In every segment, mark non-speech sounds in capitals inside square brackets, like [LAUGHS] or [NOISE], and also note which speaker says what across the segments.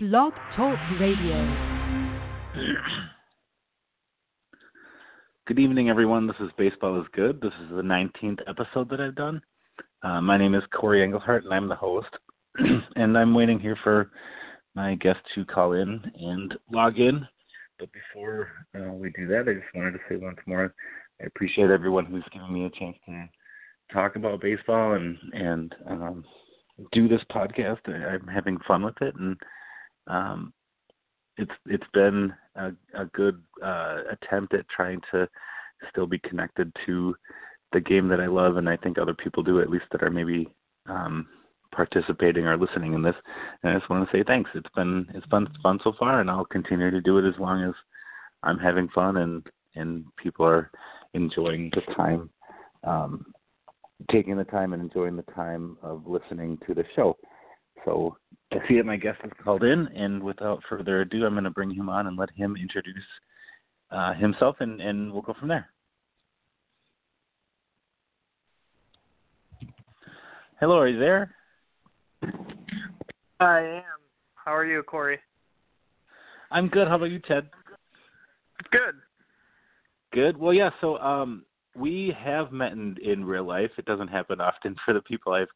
Speaker 1: Blog Talk Radio. [CLEARS THROAT]
Speaker 2: Good evening, everyone. This is Baseball is Good. This is the 19th episode that I've done. Uh, my name is Corey Engelhart, and I'm the host. [CLEARS THROAT] and I'm waiting here for my guest to call in and log in. But before uh, we do that, I just wanted to say once more, I appreciate everyone who's given me a chance to talk about baseball and and um, do this podcast. I, I'm having fun with it, and um, it's it's been a, a good uh, attempt at trying to still be connected to the game that I love, and I think other people do at least that are maybe um, participating or listening in this. And I just want to say thanks. It's been it's been fun so far, and I'll continue to do it as long as I'm having fun and and people are enjoying the time, um, taking the time and enjoying the time of listening to the show. So I see that my guest has called in, and without further ado, I'm going to bring him on and let him introduce uh, himself, and, and we'll go from there. Hello, are you there?
Speaker 3: I am. How are you, Corey?
Speaker 2: I'm good. How about you, Ted?
Speaker 3: Good.
Speaker 2: Good. Well, yeah. So, um, we have met in in real life. It doesn't happen often [LAUGHS] for the people I've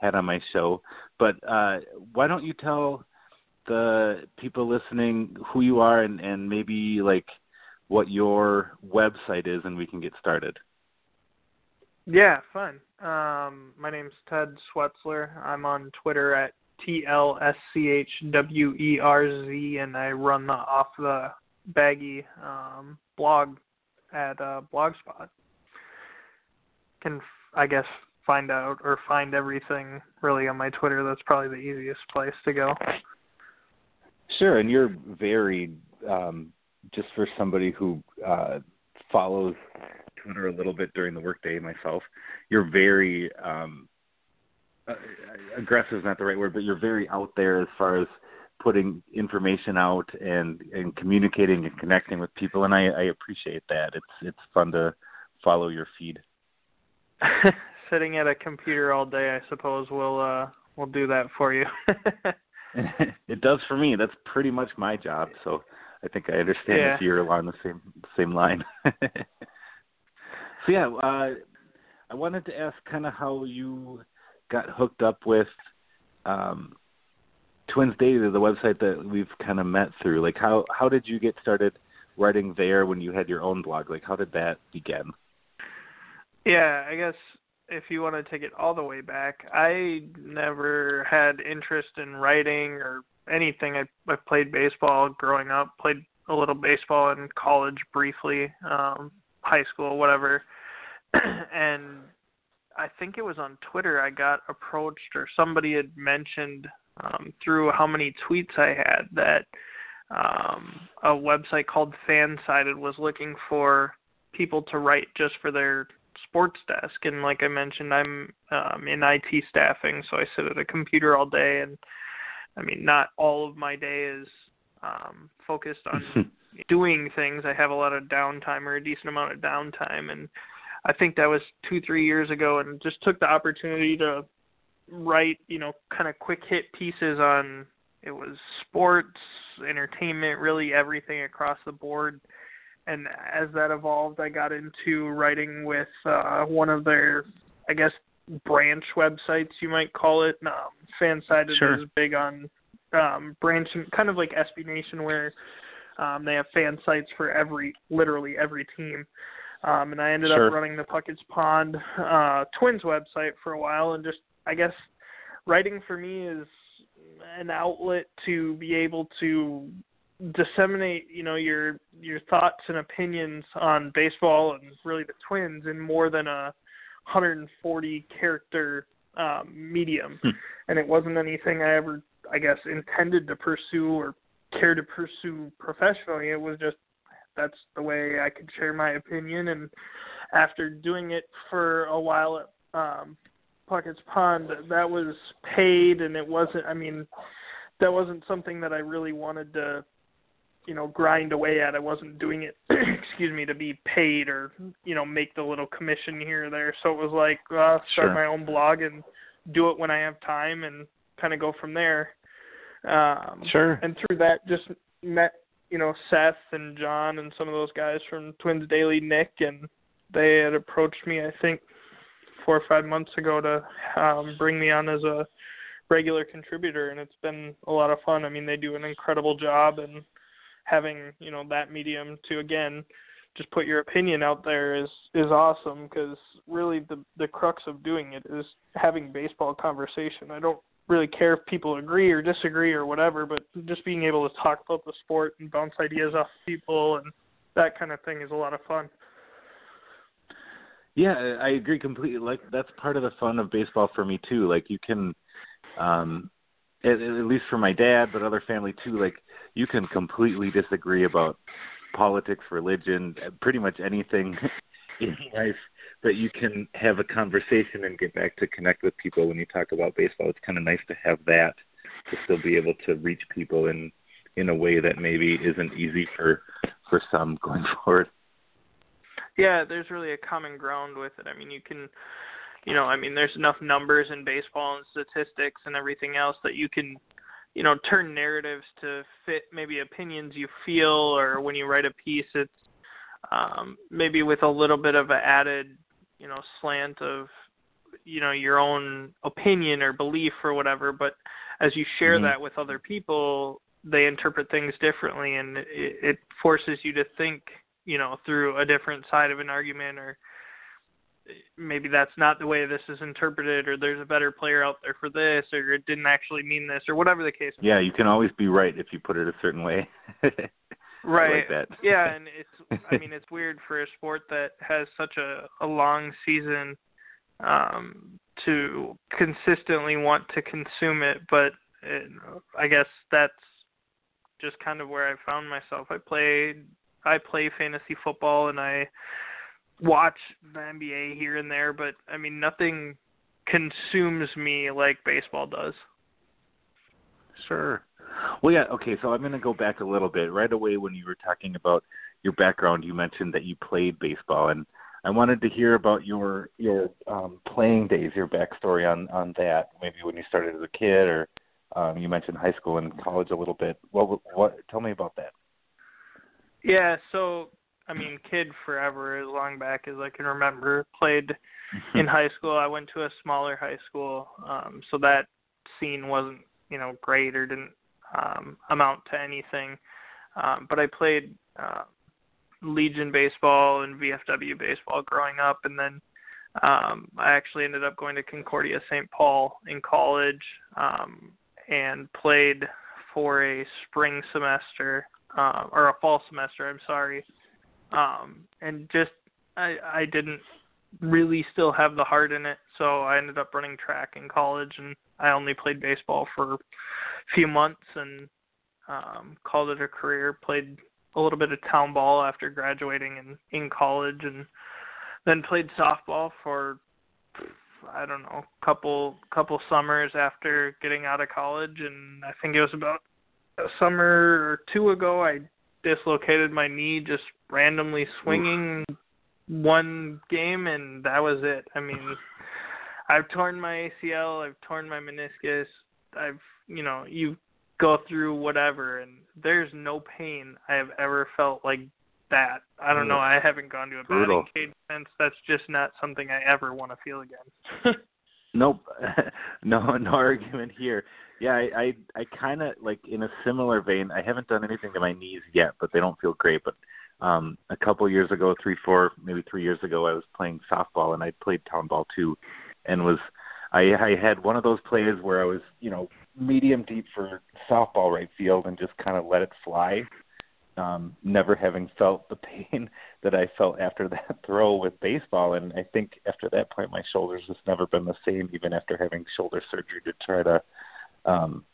Speaker 2: had on my show. But uh, why don't you tell the people listening who you are and, and maybe like what your website is, and we can get started.
Speaker 3: Yeah, fun. Um, my name's Ted Schwerzler. I'm on Twitter at T L S C H W E R Z, and I run the off the baggy um, blog at uh, Blogspot. Can I guess find out or find everything really on my Twitter. That's probably the easiest place to go.
Speaker 2: Sure, and you're very um, just for somebody who uh, follows Twitter a little bit during the workday myself. You're very um, uh, aggressive is not the right word, but you're very out there as far as putting information out and and communicating and connecting with people, and I, I appreciate that. It's it's fun to follow your feed. [LAUGHS]
Speaker 3: sitting at a computer all day, I suppose will uh will do that for you. [LAUGHS] [LAUGHS]
Speaker 2: it does for me. That's pretty much my job. So I think I understand
Speaker 3: yeah.
Speaker 2: if you're along the same same line. [LAUGHS] so yeah, uh, I wanted to ask kind of how you got hooked up with um, Twins Daily, the website that we've kind of met through. Like how how did you get started writing there when you had your own blog? Like how did that begin?
Speaker 3: Yeah, I guess if you want to take it all the way back, I never had interest in writing or anything. I I played baseball growing up, played a little baseball in college briefly, um, high school, whatever. [CLEARS THROAT] and I think it was on Twitter I got approached or somebody had mentioned um, through how many tweets I had that um, a website called Fansided was looking for people to write just for their sports desk. And like i mentioned i'm um in it staffing so i sit at a computer all day. And i mean not all of my day is um focused on [LAUGHS] doing things. I have a lot of downtime or a decent amount of downtime. And i think that was two three years ago and just took the opportunity to write you know kind of quick hit pieces on it was sports entertainment really everything across the board and as that evolved, I got into writing with uh, one of their, I guess, branch websites you might call it. Um, Fansided
Speaker 2: sure.
Speaker 3: is big on um, branch, kind of like SB Nation, where um, they have fan sites for every, literally every team. Um, and I ended
Speaker 2: sure.
Speaker 3: up running the Puckett's Pond uh, Twins website for a while, and just I guess writing for me is an outlet to be able to disseminate you know your your thoughts and opinions on baseball and really the twins in more than a 140 character um medium.
Speaker 2: Hmm.
Speaker 3: and it wasn't anything i ever i guess intended to pursue or care to pursue professionally. It was just that's the way i could share my opinion. And after doing it for a while at um Puckett's Pond that was paid and it wasn't I mean that wasn't something that I really wanted to you know grind away at. I wasn't doing it, [CLEARS THROAT] excuse me, to be paid or you know make the little commission here or there. So it was like uh, start
Speaker 2: sure.
Speaker 3: my own blog and do it when I have time and kind of go from there. Um,
Speaker 2: sure.
Speaker 3: And through that, just met you know Seth and John and some of those guys from Twins Daily, Nick, and they had approached me. I think four or five months ago to um, bring me on as a regular contributor, and it's been a lot of fun. I mean, they do an incredible job, and having you know that medium to again just put your opinion out there is is awesome because really the the crux of doing it is having baseball conversation. I don't really care if people agree or disagree or whatever, but just being able to talk about the sport and bounce ideas off people and that kind of thing is a lot of fun.
Speaker 2: Yeah, I agree completely. Like that's part of the fun of baseball for me too. Like you can, um, at, at least for my dad, but other family too. Like you can completely disagree about politics, religion, uh, pretty much anything [LAUGHS] in life, but you can have a conversation and get back to connect with people when you talk about baseball. It's kind of nice to have that to still be able to reach people in in a way that maybe isn't easy for for some [LAUGHS] going forward.
Speaker 3: Yeah, there's really a common ground with it. I mean, you can you know, I mean, there's enough numbers in baseball and statistics and everything else that you can you know turn narratives to fit maybe opinions you feel or when you write a piece it's um maybe with a little bit of an added you know slant of you know your own opinion or belief or whatever but as you share
Speaker 2: mm-hmm.
Speaker 3: that with other people they interpret things differently and it, it forces you to think you know through a different side of an argument or maybe that's not the way this is interpreted or there's a better player out there for this or it didn't actually mean this or whatever the case
Speaker 2: yeah you can always be right if you put it a certain way. [LAUGHS]
Speaker 3: Right.
Speaker 2: like [LAUGHS]
Speaker 3: yeah and [LAUGHS] it's i mean it's weird for a sport that has such a a long season um to consistently want to consume it but it, i guess that's just kind of where i found myself. I play i play fantasy football and i watch the NBA here and there, but I mean nothing consumes me like baseball does.
Speaker 2: Sure. Well, yeah. Okay, so I'm going to go back a little bit. Right away, when you were talking about your background, you mentioned that you played baseball, and I wanted to hear about your your um, playing days, your backstory on on that. Maybe when you started as a kid, or um, you mentioned high school and college a little bit. What what? Tell me about that.
Speaker 3: Yeah. So I mean, kid forever, as long back as I can remember. Played [LAUGHS] in high school. I went to a smaller high school, um, so that scene wasn't, you know, great or didn't um, amount to anything. Um, but I played uh, Legion baseball and VFW baseball growing up, and then um, I actually ended up going to Concordia St. Paul in college um, and played for a spring semester uh, or a fall semester. I'm sorry um, and just I I didn't really still have the heart in it, so I ended up running track in college, and I only played baseball for a few months and um, called it a career. Played a little bit of town ball after graduating in in college, and then played softball for I don't know a couple couple summers after getting out of college, and I think it was about a summer or two ago I dislocated my knee just randomly swinging Oof. one game, and that was it. I mean, [SIGHS] I've torn my ACL, I've torn my meniscus, I've you know you go through whatever, and there's no pain I have ever felt like that. I don't know. I haven't gone to a
Speaker 2: Brutal.
Speaker 3: batting cage since. That's just not something I ever want to feel again. [LAUGHS]
Speaker 2: nope, [LAUGHS] no, [LAUGHS] no argument here. Yeah, I I, I kind of like in a similar vein. I haven't done anything to my knees yet, but they don't feel great. But um a couple years ago, three, four, maybe three years ago, I was playing softball and I played town ball too, and was I I had one of those plays where I was you know medium deep for softball right field and just kind of let it fly, um, never having felt the pain [LAUGHS] that I felt after that [LAUGHS] throw with baseball. And I think after that point, my shoulders just never been the same, even after having shoulder surgery to try to um,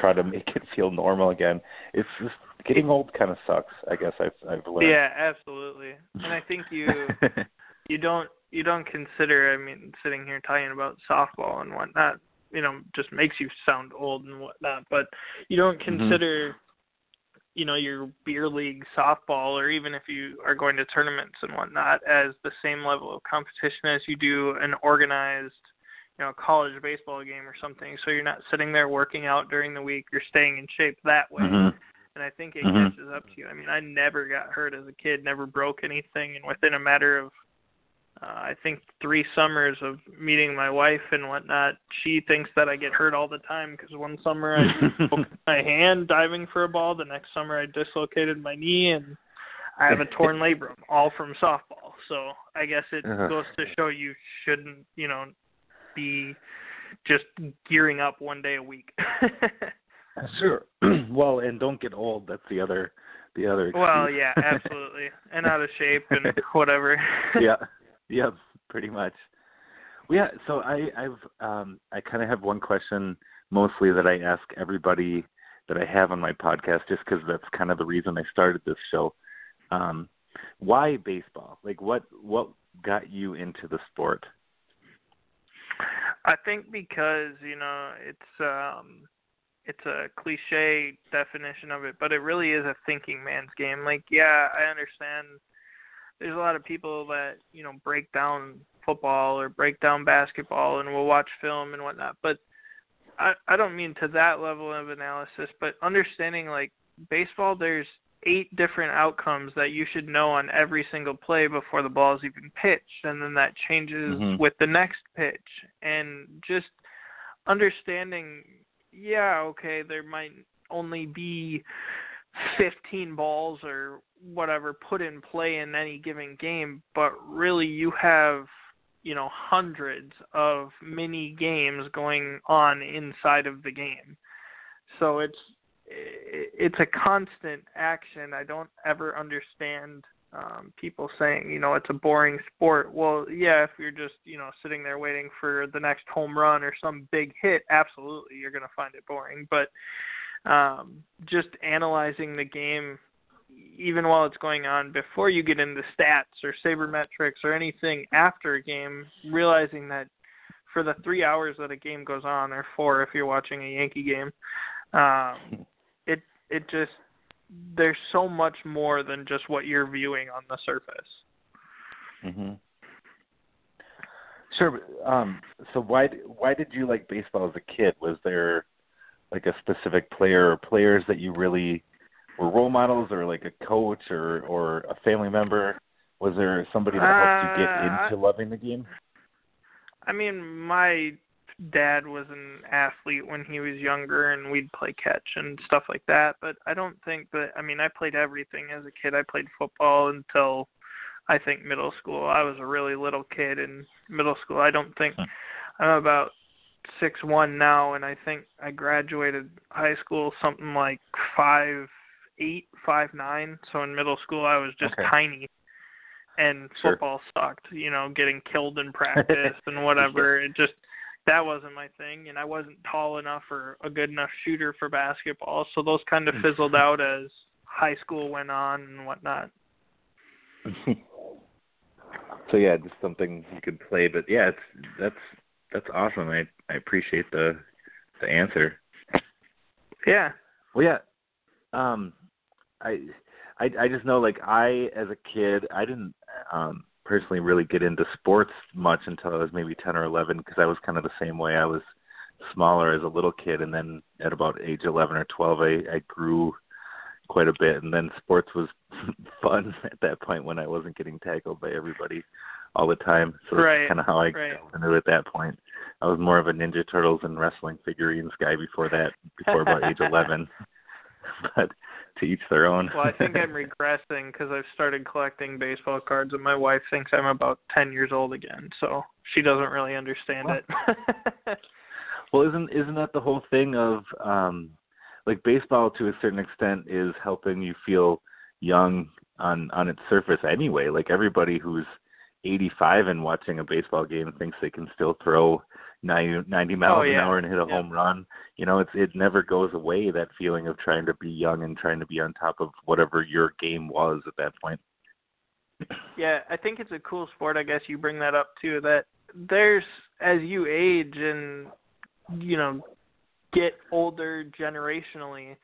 Speaker 2: try to [LAUGHS] make it feel normal again. It's just getting old kind of sucks. I guess I've I've learned.
Speaker 3: Yeah, absolutely. And I think you you don't you don't consider. I mean, sitting here talking about softball and whatnot, you know, just makes you sound old and whatnot. But you don't
Speaker 2: Mm-hmm.
Speaker 3: consider. Mm-hmm. You know your beer league softball, or even if you are going to tournaments and whatnot, as the same level of competition as you do an organized you know, college baseball game or something. So you're not sitting there working out during the week. You're staying in shape that way.
Speaker 2: Mm-hmm.
Speaker 3: And I think it
Speaker 2: Mhm.
Speaker 3: catches up to you. I mean, I never got hurt as a kid, never broke anything, and within a matter of uh, I think three summers of meeting my wife and whatnot, she thinks that I get hurt all the time because one summer I broke [LAUGHS] my hand diving for a ball, the next summer I dislocated my knee, and I have a torn labrum, all from softball. So I guess it
Speaker 2: Uh-huh.
Speaker 3: goes to show you shouldn't, you know, be just gearing up one day a week. [LAUGHS]
Speaker 2: Sure. [CLEARS THROAT] well, and don't get old. That's the other the other.
Speaker 3: well, yeah, absolutely, and [LAUGHS] out of shape and whatever.
Speaker 2: yeah. [LAUGHS] Yep. Pretty much. Well, yeah. So I I've um I kind of have one question mostly that I ask everybody that I have on my podcast just because that's kind of the reason I started this show. Um, why baseball? Like, what what got you into the sport?
Speaker 3: I think because you know it's um it's a cliche definition of it, but it really is a thinking man's game. Like, yeah, I understand. There's a lot of people that you know break down football or break down basketball and will watch film and whatnot, but I I don't mean to that level of analysis, but understanding like baseball, there's eight different outcomes that you should know on every single play before the ball is even pitched, and then that changes
Speaker 2: Mhm.
Speaker 3: with the next pitch, and just understanding yeah, okay, there might only be 15 balls or whatever put in play in any given game, but really you have, you know, hundreds of mini games going on inside of the game. So it's it's a constant action. I don't ever understand um people saying, you know, it's a boring sport. Well, yeah, if you're just, you know, sitting there waiting for the next home run or some big hit, absolutely you're going to find it boring, but um just analyzing the game even while it's going on before you get into stats or sabermetrics or anything after a game, realizing that for the 3 hours that a game goes on or 4 if you're watching a Yankee game, um [LAUGHS] it it just there's so much more than just what you're viewing on the surface.
Speaker 2: Mhm. Sure. Um, so why why did you like baseball as a kid? Was there like a specific player or players that you really were role models, or like a coach or or a family member? Was there somebody that helped you get
Speaker 3: Uh,
Speaker 2: into loving the game?
Speaker 3: I mean, my dad was an athlete when he was younger and we'd play catch and stuff like that, but I don't think that I mean, I played everything as a kid. I played football until I think middle school. I was a really little kid in middle school. I don't think
Speaker 2: Hmm.
Speaker 3: I'm about six one now and I think I graduated high school something like five eight, five nine. So in middle school I was just
Speaker 2: Okay.
Speaker 3: tiny and
Speaker 2: Sure.
Speaker 3: football sucked, you know, getting killed in practice and [LAUGHS] whatever. It just that wasn't my thing and I wasn't tall enough or a good enough shooter for basketball. So those kind of fizzled out as high school went on and whatnot. [LAUGHS]
Speaker 2: so yeah, just something you could play. But yeah, it's that's that's awesome. I I appreciate the the answer.
Speaker 3: Yeah.
Speaker 2: Well, yeah. Um, I, I, I just know, like, I as a kid, I didn't um, personally really get into sports much until I was maybe ten or eleven, because I was kind of the same way. I was smaller as a little kid, and then at about age eleven or twelve, I, I grew quite a bit, and then sports was [LAUGHS] fun at that point when I wasn't getting tackled by everybody all the time. So that's
Speaker 3: Right,
Speaker 2: kind of how I
Speaker 3: right.
Speaker 2: into it at that point. I was more of a Ninja Turtles and wrestling figurines guy before that, before about age [LAUGHS] 11. [LAUGHS] But to each their own.
Speaker 3: Well, I think I'm [LAUGHS] regressing because I've started collecting baseball cards, and my wife thinks I'm about 10 years old again, so she doesn't really understand
Speaker 2: Well.
Speaker 3: it. [LAUGHS]
Speaker 2: well, isn't isn't that the whole thing of um like baseball to a certain extent is helping you feel young on on its surface anyway. Like everybody who's 85 and watching a baseball game thinks they can still throw 90, 90 miles
Speaker 3: Oh, yeah.
Speaker 2: an hour and hit a
Speaker 3: Yeah.
Speaker 2: home run. You know, it's it never goes away that feeling of trying to be young and trying to be on top of whatever your game was at that point. [CLEARS THROAT]
Speaker 3: Yeah, I think it's a cool sport. I guess you bring that up too. That there's as you age and you know get older generationally,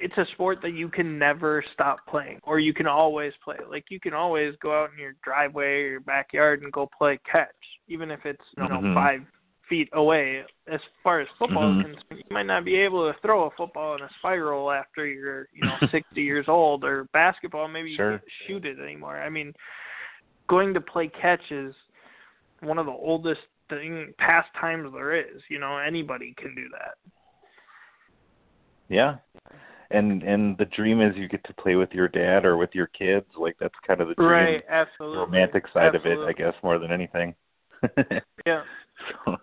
Speaker 3: it's a sport that you can never stop playing, or you can always play. Like you can always go out in your driveway or your backyard and go play catch, even if it's you know
Speaker 2: Mhm.
Speaker 3: five feet away. As far as football
Speaker 2: Mhm.
Speaker 3: is concerned, you might not be able to throw a football in a spiral after you're, you know, [LAUGHS] 60 years old. Or basketball, maybe you
Speaker 2: Sure.
Speaker 3: can't shoot it anymore. I mean, going to play catch is one of the oldest thing pastimes there is. You know, anybody can do that.
Speaker 2: Yeah. And and the dream is you get to play with your dad or with your kids. Like that's kind of the dream,
Speaker 3: Right, absolutely.
Speaker 2: romantic side of it, I guess, more than anything. [LAUGHS]
Speaker 3: Yeah.
Speaker 2: So,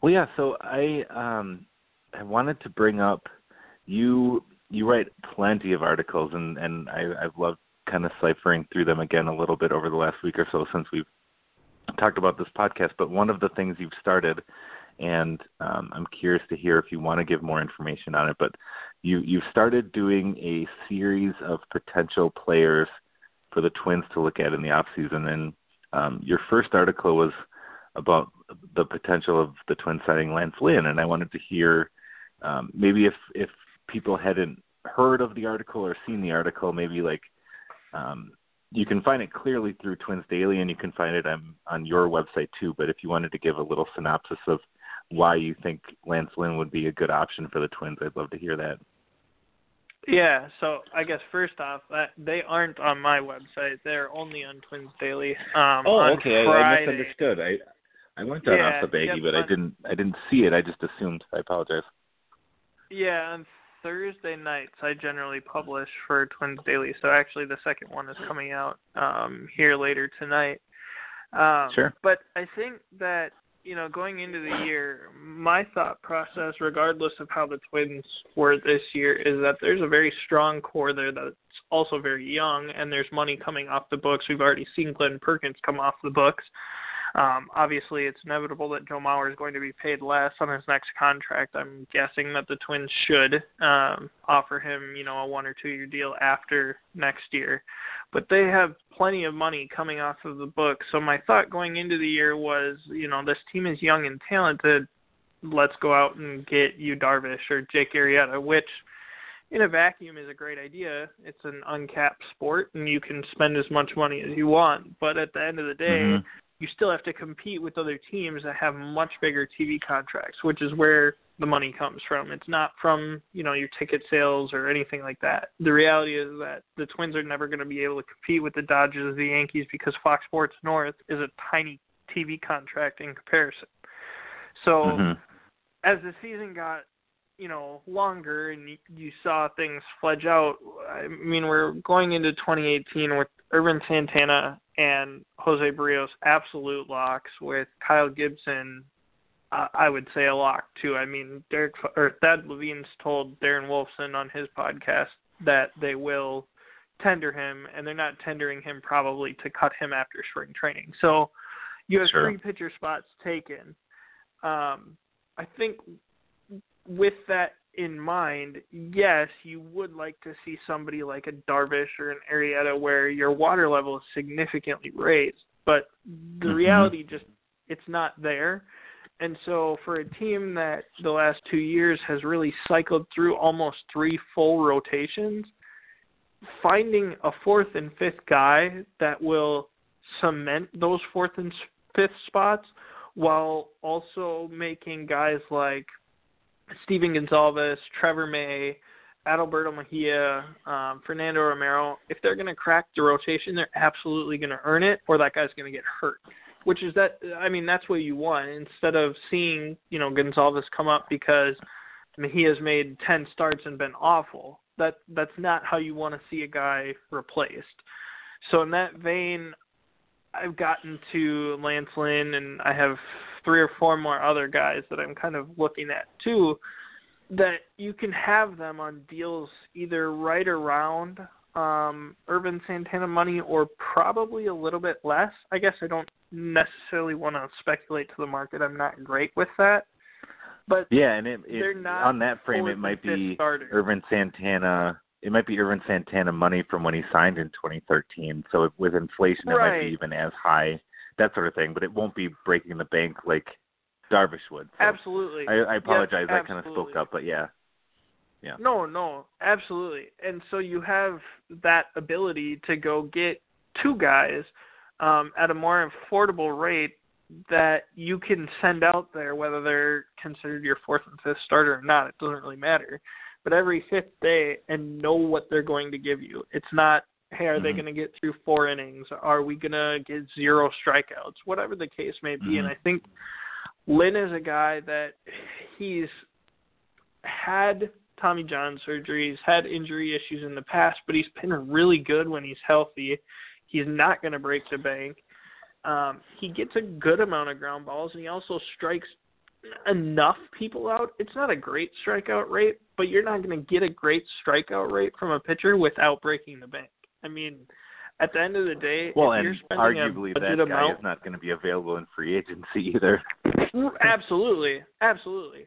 Speaker 2: well, yeah. So I um I wanted to bring up you you write plenty of articles and and I I've loved kind of ciphering through them again a little bit over the last week or so since we've talked about this podcast. But one of the things you've started, and um, I'm curious to hear if you want to give more information on it. But you you've started doing a series of potential players for the Twins to look at in the off season, and um, your first article was about the potential of the Twins signing Lance Lynn, and I wanted to hear um, maybe if if people hadn't heard of the article or seen the article, maybe like um, you can find it clearly through Twins Daily, and you can find it on on your website too. But if you wanted to give a little synopsis of why you think Lance Lynn would be a good option for the Twins, I'd love to hear that.
Speaker 3: Yeah, so I guess first off, that they aren't on my website. They're only on Twins Daily. Um
Speaker 2: Oh, okay. I, I misunderstood. I I went down
Speaker 3: Yeah,
Speaker 2: off the baggy,
Speaker 3: yep,
Speaker 2: but I didn't I didn't see it. I just assumed. I apologize.
Speaker 3: Yeah, on Thursday nights I generally publish for Twins Daily. So actually the second one is coming out um here later tonight. Um
Speaker 2: Sure.
Speaker 3: but I think that you know, going into the year, my thought process, regardless of how the Twins were this year, is that there's a very strong core there that's also very young, and there's money coming off the books. We've already seen Glenn Perkins come off the books. Um, obviously, it's inevitable that Joe Mauer is going to be paid less on his next contract. I'm guessing that the Twins should um, offer him, you know, a one or two year deal after next year. But they have plenty of money coming off of the book. So my thought going into the year was, you know, this team is young and talented. Let's go out and get you Darvish or Jake Arrieta, which in a vacuum is a great idea. It's an uncapped sport and you can spend as much money as you want. But at the end of the day,
Speaker 2: Mhm.
Speaker 3: You still have to compete with other teams that have much bigger TV contracts, which is where the money comes from. It's not from, you know, your ticket sales or anything like that. The reality is that the Twins are never going to be able to compete with the Dodgers or the Yankees because Fox Sports North is a tiny TV contract in comparison. So
Speaker 2: Mhm.
Speaker 3: as the season got you know longer and you, you saw things fledge out i mean we're going into 2018 with Ervin Santana and Jose Berrios absolute locks with Kyle Gibson uh, I would say a lock too. I mean Derek or Thad Levine's told Darren Wolfson on his podcast that they will tender him and they're not tendering him probably to cut him after spring training. So you have
Speaker 2: Sure.
Speaker 3: three pitcher spots taken. Um I think with that in mind, yes, you would like to see somebody like a Darvish or an Arrieta where your water level is significantly raised, but the
Speaker 2: Mhm.
Speaker 3: reality just it's not there. And so for a team that the last 2 years has really cycled through almost 3 full rotations, finding a fourth and fifth guy that will cement those fourth and fifth spots while also making guys like Stephen Gonsalves, Trevor May, Adalberto Mejia, um, Fernando Romero, if they're going to crack the rotation, they're absolutely going to earn it, or that guy's going to get hurt. Which is that? I mean, that's what you want. Instead of seeing, you know, Gonzalez come up because Mejia's made ten starts and been awful. That that's not how you want to see a guy replaced. So in that vein, I've gotten to Lance Lynn, and I have three or four more other guys that I'm kind of looking at too. That you can have them on deals either right around um, Ervin Santana money or probably a little bit less. I guess I don't necessarily want to speculate to the market. I'm not great with that. But
Speaker 2: Yeah, and it, it
Speaker 3: not
Speaker 2: on that frame it might be
Speaker 3: starters.
Speaker 2: Ervin Santana. It might be Ervin Santana money from when he signed in 2013. So with inflation, it might be even as high, that sort of thing. But it won't be breaking the bank like Darvish would. So
Speaker 3: absolutely.
Speaker 2: I, I
Speaker 3: Yes,
Speaker 2: apologize. I kind of spoke up, but yeah. Yeah.
Speaker 3: No, no, absolutely. And so you have that ability to go get two guys um, at a more affordable rate that you can send out there, whether they're considered your fourth and fifth starter or not. It doesn't really matter. But every fifth day, and know what they're going to give you. It's not, hey, are mm-hmm. they going to get through four innings? Are we going to get zero strikeouts? Whatever the case may be. Mm-hmm. And I think Lynn is a guy that he's had Tommy John surgery. He's had injury issues in the past, but he's been really good when he's healthy. He's not going to break the bank. Um, he gets a good amount of ground balls, and he also strikes enough people out. It's not a great strikeout rate, but you're not going to get a great strikeout rate from a pitcher without breaking the bank. I mean, at the end of the day,
Speaker 2: well,
Speaker 3: and
Speaker 2: arguably
Speaker 3: that
Speaker 2: guy is not going to be available in free agency either.
Speaker 3: absolutely, absolutely.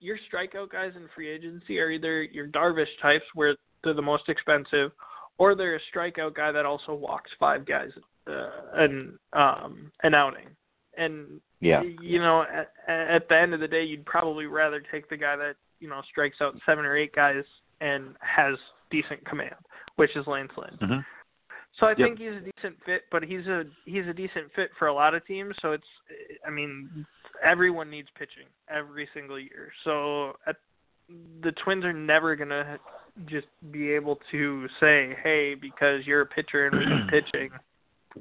Speaker 3: Your strikeout guys in free agency are either your Darvish types, where they're the most expensive, or they're a strikeout guy that also walks five guys uh, an um an outing. And
Speaker 2: yeah,
Speaker 3: you know, at, at the end of the day, you'd probably rather take the guy that you know strikes out seven or eight guys and has decent command, which is Lance Lynn.
Speaker 2: Mm-hmm.
Speaker 3: So I
Speaker 2: yep.
Speaker 3: think he's a decent fit, but he's a he's a decent fit for a lot of teams. So it's, I mean, everyone needs pitching every single year. So at, the Twins are never gonna just be able to say, hey, because you're a pitcher and we need [CLEARS THROAT] pitching,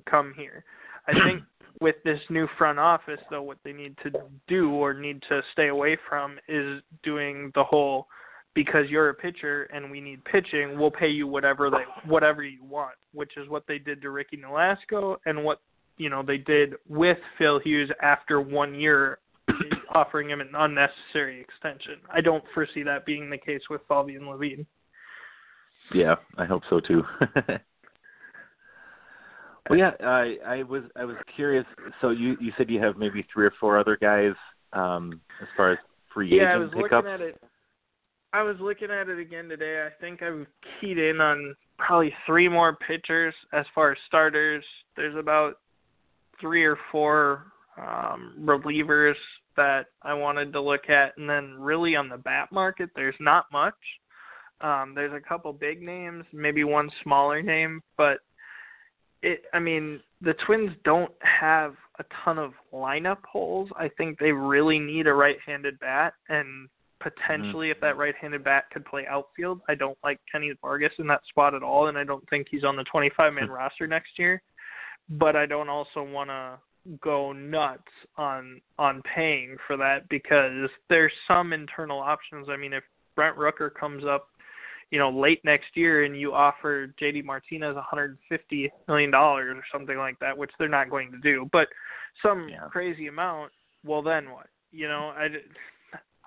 Speaker 3: come here. I think [CLEARS THROAT] with this new front office, though, what they need to do or need to stay away from is doing the whole because you're a pitcher and we need pitching, we'll pay you whatever they whatever you want, which is what they did to Ricky Nolasco and what you know they did with Phil Hughes after one year [CLEARS THROAT] offering him an unnecessary extension. I don't foresee that being the case with Falvey and Levine.
Speaker 2: Yeah, I hope so too. [LAUGHS] well, yeah, I I was I was curious. So you you said you have maybe three or four other guys um, as far as free
Speaker 3: yeah,
Speaker 2: agent
Speaker 3: I was
Speaker 2: pickups.
Speaker 3: looking at it. I was looking at it again today. I think I've keyed in on probably three more pitchers as far as starters. There's about three or four um, relievers that I wanted to look at, and then really on the bat market, there's not much. Um, there's a couple big names, maybe one smaller name, but it. I mean, the Twins don't have a ton of lineup holes. I think they really need a right-handed bat, and potentially mm-hmm. if that right-handed bat could play outfield. I don't like Kenny Vargas in that spot at all, and I don't think he's on the 25-man roster next year. But I don't also want to go nuts on on paying for that because there's some internal options. I mean, if Brent Rooker comes up, you know, late next year and you offer JD Martinez 150 million dollars or something like that, which they're not going to do, but some
Speaker 2: yeah.
Speaker 3: crazy amount, well then what? You know, I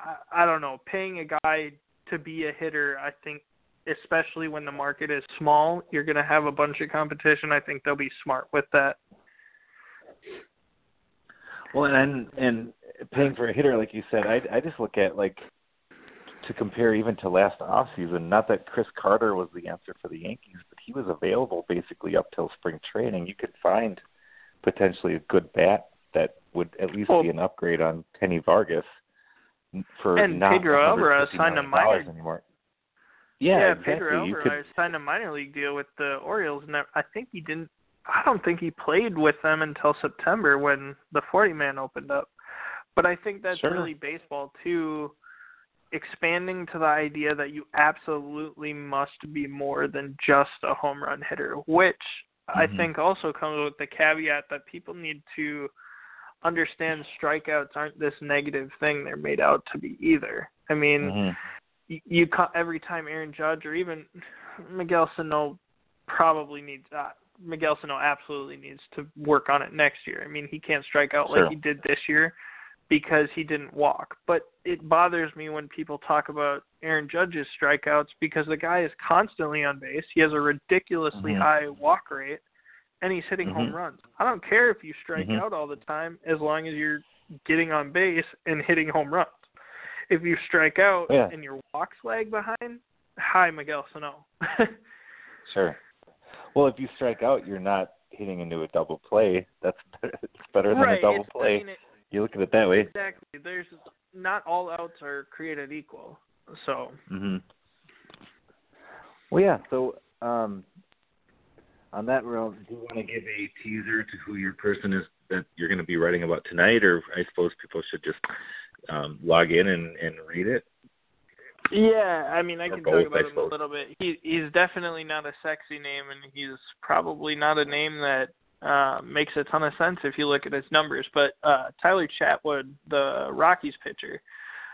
Speaker 3: I, I don't know, paying a guy to be a hitter, I think especially when the market is small, you're going to have a bunch of competition. I think they'll be smart with that.
Speaker 2: Well, and and paying for a hitter, like you said, I I just look at like to compare even to last off season. Not that Chris Carter was the answer for the Yankees, but he was available basically up till spring training. You could find potentially a good bat that would at least
Speaker 3: well,
Speaker 2: be an upgrade on Kenny Vargas for
Speaker 3: and
Speaker 2: not
Speaker 3: Pedro Alvarez signed a minor
Speaker 2: anymore. Yeah,
Speaker 3: yeah
Speaker 2: exactly.
Speaker 3: Pedro
Speaker 2: you
Speaker 3: Alvarez
Speaker 2: could...
Speaker 3: signed a minor league deal with the Orioles, and I think he didn't. I don't think he played with them until September when the 40 man opened up. But I think that's
Speaker 2: sure.
Speaker 3: really baseball too, expanding to the idea that you absolutely must be more than just a home run hitter, which mm-hmm. I think also comes with the caveat that people need to understand strikeouts aren't this negative thing they're made out to be either. I mean,
Speaker 2: mm-hmm.
Speaker 3: you, you every time Aaron Judge or even Miguel Sano probably needs uh, Miguel Sano absolutely needs to work on it next year. I mean, he can't strike out
Speaker 2: sure.
Speaker 3: like he did this year because he didn't walk. But it bothers me when people talk about Aaron Judge's strikeouts because the guy is constantly on base. He has a ridiculously
Speaker 2: mm-hmm.
Speaker 3: high walk rate and he's hitting
Speaker 2: mm-hmm.
Speaker 3: home runs. I don't care if you strike
Speaker 2: mm-hmm.
Speaker 3: out all the time as long as you're getting on base and hitting home runs. If you strike out
Speaker 2: yeah.
Speaker 3: and your walks lag behind, hi Miguel Sano. [LAUGHS]
Speaker 2: sure. Well, if you strike out, you're not hitting into a double play. That's [LAUGHS] better, it's better than
Speaker 3: right.
Speaker 2: a double
Speaker 3: it's,
Speaker 2: play.
Speaker 3: I mean, it,
Speaker 2: you look at it that way.
Speaker 3: Exactly. There's not all outs are created equal. So.
Speaker 2: Mhm. Well, yeah. So, um, on that realm, do you want to give a teaser to who your person is that you're going to be writing about tonight, or I suppose people should just um, log in and, and read it?
Speaker 3: Yeah, I mean, I
Speaker 2: Or
Speaker 3: can
Speaker 2: both,
Speaker 3: talk about him a little bit. He he's definitely not a sexy name, and he's probably not a name that uh, makes a ton of sense if you look at his numbers. But uh, Tyler Chatwood, the Rockies pitcher,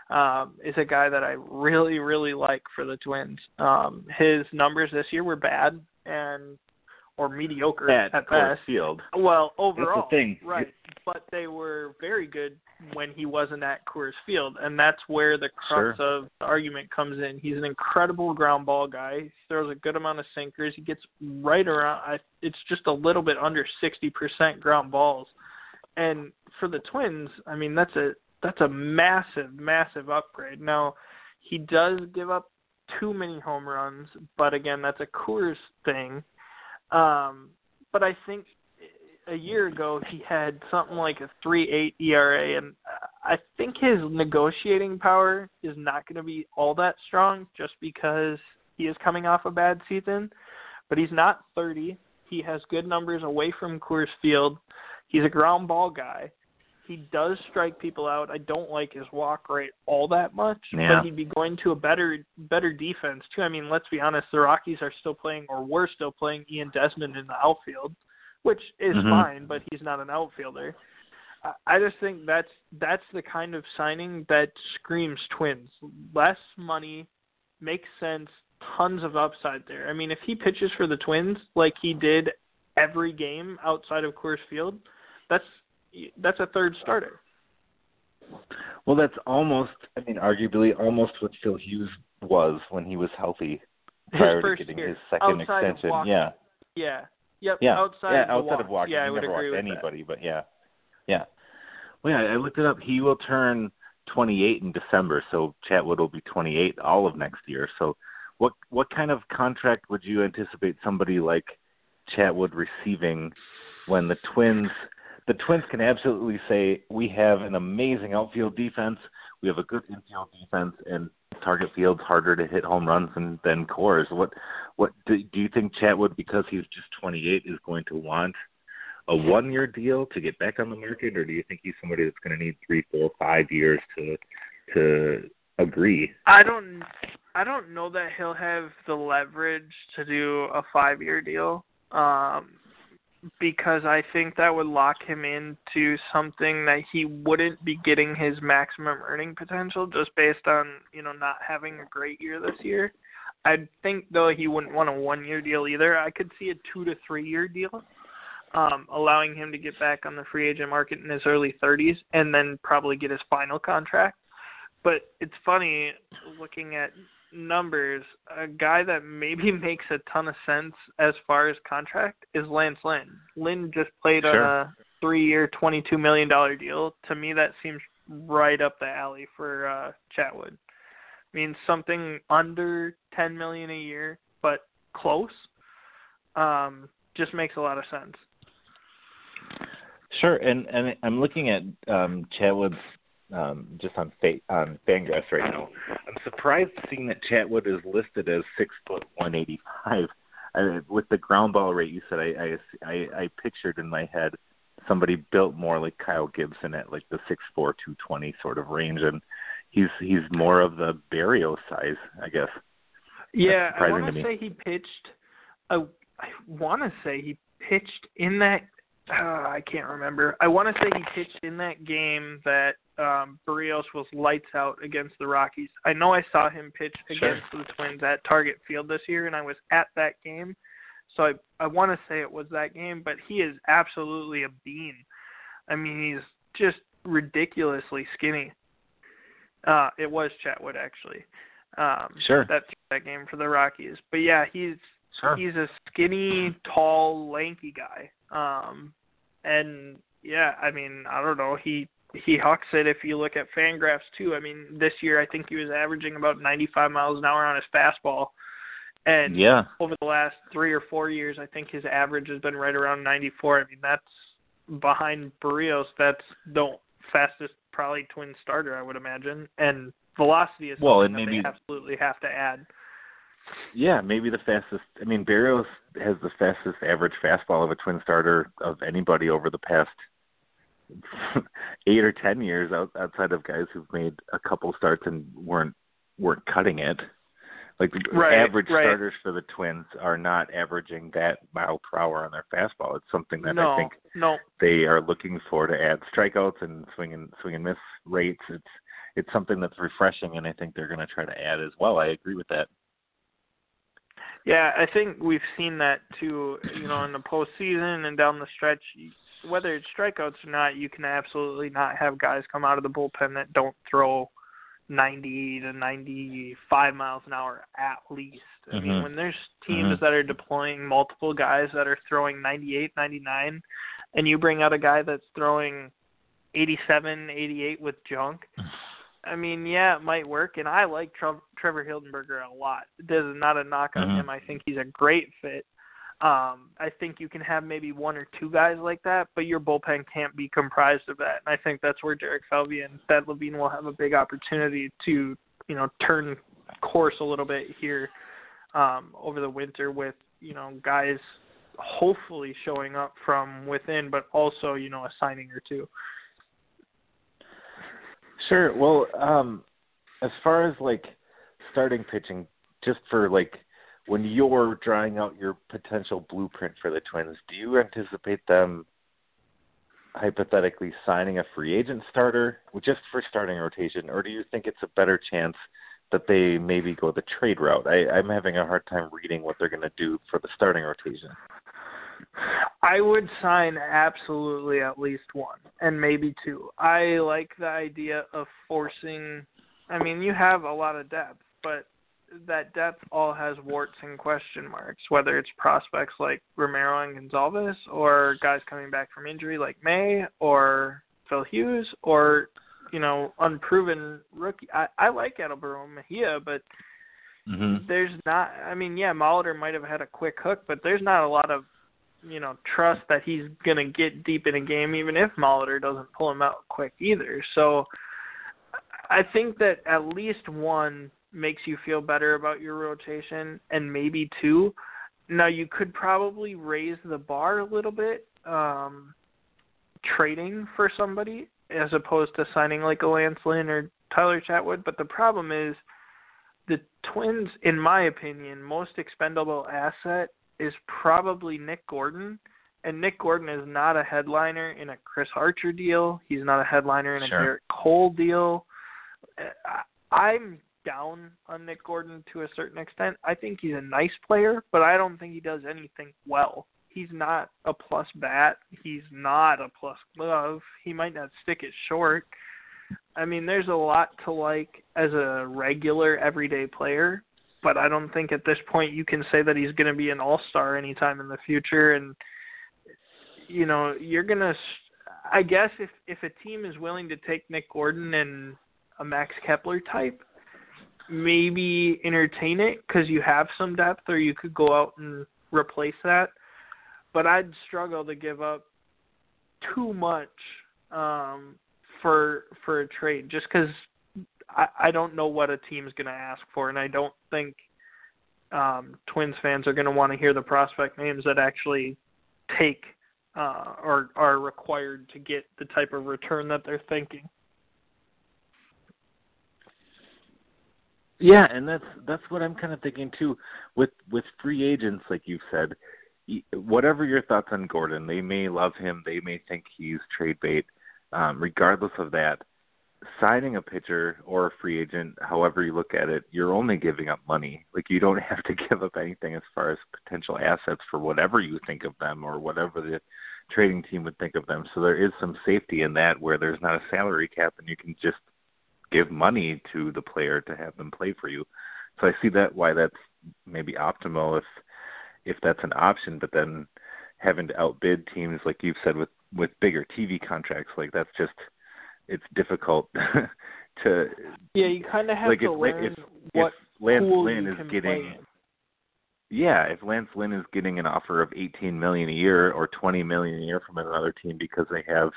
Speaker 3: um, is a guy that I really, really like for the Twins. Um, his numbers this year were bad and or mediocre
Speaker 2: At,
Speaker 3: at
Speaker 2: Coors
Speaker 3: best.
Speaker 2: Field.
Speaker 3: Well, overall,
Speaker 2: thing.
Speaker 3: right? But they were very good when he wasn't at Coors Field, and that's where the crux of the argument comes in. He's an incredible ground ball guy. He throws a good amount of sinkers. He gets right around. I, it's just a little bit under sixty percent ground balls, and for the Twins, I mean that's a that's a massive, massive upgrade. Now, he does give up too many home runs, but again, that's a Coors thing. Um, but I think a year ago he had something like a three eight ERA, and I think his negotiating power is not going to be all that strong, just because he is coming off a bad season. But he's not 30. He has good numbers away from Coors Field. He's a ground ball guy. He does strike people out. I don't like his walk rate all that much,
Speaker 2: Yeah.
Speaker 3: but he'd be going to a better better defense too. I mean, let's be honest, the Rockies are still playing or were still playing Ian Desmond in the outfield, which is
Speaker 2: Mhm.
Speaker 3: fine, but he's not an outfielder. I- I just think that's that's the kind of signing that screams Twins. Less money makes sense, tons of upside there. I mean, if he pitches for the Twins like he did every game outside of Coors Field, that's that's a third starter.
Speaker 2: Well, that's almost, I mean, arguably almost what Phil Hughes was when he was healthy prior to getting
Speaker 3: year,
Speaker 2: his second
Speaker 3: outside
Speaker 2: extension. Yeah,
Speaker 3: Yeah. Yep.
Speaker 2: yeah,
Speaker 3: Outside
Speaker 2: yeah.
Speaker 3: of
Speaker 2: outside
Speaker 3: walk.
Speaker 2: of walking,
Speaker 3: yeah,
Speaker 2: he
Speaker 3: I would
Speaker 2: never
Speaker 3: agree
Speaker 2: walked
Speaker 3: with
Speaker 2: anybody. But yeah, yeah. Well, yeah, I looked it up. He will turn 28 in December, so Chatwood will be 28 all of next year. So, what what kind of contract would you anticipate somebody like Chatwood receiving when the Twins? The Twins can absolutely say we have an amazing outfield defense. We have a good infield defense, and target field's harder to hit home runs than than Coors. What what do, do you think Chatwood, because he's just 28, is going to want a one-year deal to get back on the market, or do you think he's somebody that's going to need three, four, five years to to agree?
Speaker 3: I don't I don't know that he'll have the leverage to do a five year deal. Um because I think that would lock him into something that he wouldn't be getting his maximum earning potential just based on, you know, not having a great year this year. I think though he wouldn't want a one year deal either. I could see a two to three year deal. Um, allowing him to get back on the free agent market in his early thirties and then probably get his final contract. But it's funny looking at numbers, a guy that maybe [LAUGHS] makes a ton of sense as far as contract is Lance Lynn. Lynn just played on a three year twenty two million dollar deal. To me that seems right up the alley for uh Chatwood. I mean something under ten million a year, but close. Um, just makes a lot of sense.
Speaker 2: Sure, and and I'm looking at um, Chatwood's um, just on fa- on Fangraphs right now. I'm surprised seeing that Chatwood is listed as six foot one eighty five. I, with the ground ball rate you said, I, I I I pictured in my head somebody built more like Kyle Gibson at like the six four two twenty sort of range, and he's he's more of the Barrio size, I guess.
Speaker 3: Yeah, I want
Speaker 2: to
Speaker 3: to say he pitched. I I want to say he pitched in that. Uh, I can't remember. I want to say he pitched in that game that um Berrios was lights out against the Rockies. I know I saw him pitch
Speaker 2: Sure.
Speaker 3: against the Twins at Target Field this year, and I was at that game. So I I want to say it was that game, but he is absolutely a bean. I mean, he's just ridiculously skinny. Uh, it was Chatwood actually. Um,
Speaker 2: Sure.
Speaker 3: That that game for the Rockies, but yeah, he's
Speaker 2: Sure.
Speaker 3: he's a skinny, tall, lanky guy. Um, and yeah, I mean, I don't know. He he hucks it. If you look at Fangraphs too, I mean, this year I think he was averaging about 95 miles an hour on his fastball, and
Speaker 2: Yeah.
Speaker 3: over the last three or four years, I think his average has been right around 94. I mean, that's behind Berrios. That's the fastest probably twin starter, I would imagine. And velocity is
Speaker 2: Well,
Speaker 3: something
Speaker 2: and maybe-
Speaker 3: they absolutely have to add.
Speaker 2: Yeah, maybe the fastest. I mean, Berrios has the fastest average fastball of a twin starter of anybody over the past eight or ten years out, outside of guys who've made a couple starts and weren't weren't cutting it. Like the
Speaker 3: right,
Speaker 2: average
Speaker 3: right.
Speaker 2: starters for the Twins are not averaging that mile per hour on their fastball. It's something that
Speaker 3: no,
Speaker 2: I think
Speaker 3: no.
Speaker 2: they are looking for to add strikeouts and swing and swing and miss rates. It's it's something that's refreshing, and I think they're going to try to add as well. I agree with that.
Speaker 3: Yeah, I think we've seen that too. You know, in the postseason and down the stretch, whether it's strikeouts or not, you can absolutely not have guys come out of the bullpen that don't throw 90 to 95 miles an hour at least. I
Speaker 2: Mhm.
Speaker 3: mean, when there's teams
Speaker 2: Mhm.
Speaker 3: that are deploying multiple guys that are throwing 98, 99, and you bring out a guy that's throwing 87, 88 with junk, [SIGHS] I mean, yeah, it might work. And I like Trev- Trevor Hildenberger a lot. This is not a knock on
Speaker 2: Mhm.
Speaker 3: him. I think he's a great fit. Um, I think you can have maybe one or two guys like that, but your bullpen can't be comprised of that. And I think that's where Derek Falvey and Thad Levine will have a big opportunity to, you know, turn course a little bit here um, over the winter with, you know, guys hopefully showing up from within, but also, you know, a signing or two.
Speaker 2: Sure. Well, um, as far as like starting pitching, just for like when you're drawing out your potential blueprint for the Twins, do you anticipate them hypothetically signing a free agent starter just for starting rotation, or do you think it's a better chance that they maybe go the trade route? I, I'm having a hard time reading what they're going to do for the starting rotation.
Speaker 3: I would sign absolutely at least one and maybe two. I like the idea of forcing I mean, you have a lot of depth, but that depth all has warts and question marks, whether it's prospects like Romero and Gonsalves or guys coming back from injury like May or Phil Hughes or, you know, unproven rookie. I, I like Adalberto Mejia, but
Speaker 2: Mm-hmm.
Speaker 3: there's not I mean, yeah, Molitor might have had a quick hook, but there's not a lot of you know, trust that he's gonna get deep in a game even if Molitor doesn't pull him out quick either. So I think that at least one makes you feel better about your rotation and maybe two. Now you could probably raise the bar a little bit, um, trading for somebody as opposed to signing like a Lance Lynn or Tyler Chatwood, but the problem is the Twins, in my opinion, most expendable asset is probably Nick Gordon. And Nick Gordon is not a headliner in a Chris Archer deal. He's not a headliner in a
Speaker 2: Sure.
Speaker 3: Gerrit Cole deal. I- I'm down on Nick Gordon to a certain extent. I think he's a nice player, but I don't think he does anything well. He's not a plus bat. He's not a plus glove. He might not stick it short. I mean, there's a lot to like as a regular everyday player, but I don't think at this point you can say that he's going to be an all-star anytime in the future and you know, you're going to I guess if if a team is willing to take Nick Gordon and a Max Kepler type, maybe entertain it cuz you have some depth or you could go out and replace that. But I'd struggle to give up too much um for for a trade just cuz I, I don't know what a team's going to ask for, and I don't think um, Twins fans are going to want to hear the prospect names that actually take uh, or are required to get the type of return that they're thinking.
Speaker 2: Yeah, and that's that's what I'm kind of thinking too. With with free agents, like you've said, whatever your thoughts on Gordon, they may love him, they may think he's trade bait. Um, regardless of that, signing a pitcher or a free agent, however you look at it, you're only giving up money. Like you don't [LAUGHS] have to give up anything as far as potential assets for whatever you think of them or whatever the trading team would think of them. So there is some safety in that where there's not a salary cap and you can just give money to the player to have them play for you. So I see that why that's maybe optimal if if that's an option, but then having to outbid teams like you've said with with bigger TV contracts, like that's just it's difficult [LAUGHS] to
Speaker 3: Yeah, you kind of have
Speaker 2: like
Speaker 3: to
Speaker 2: if,
Speaker 3: learn
Speaker 2: if,
Speaker 3: what
Speaker 2: if Lance
Speaker 3: pool
Speaker 2: Lynn
Speaker 3: you
Speaker 2: is
Speaker 3: can
Speaker 2: getting yeah, if Lance Lynn is getting an offer of 18 million a year or 20 million a year from another team because they have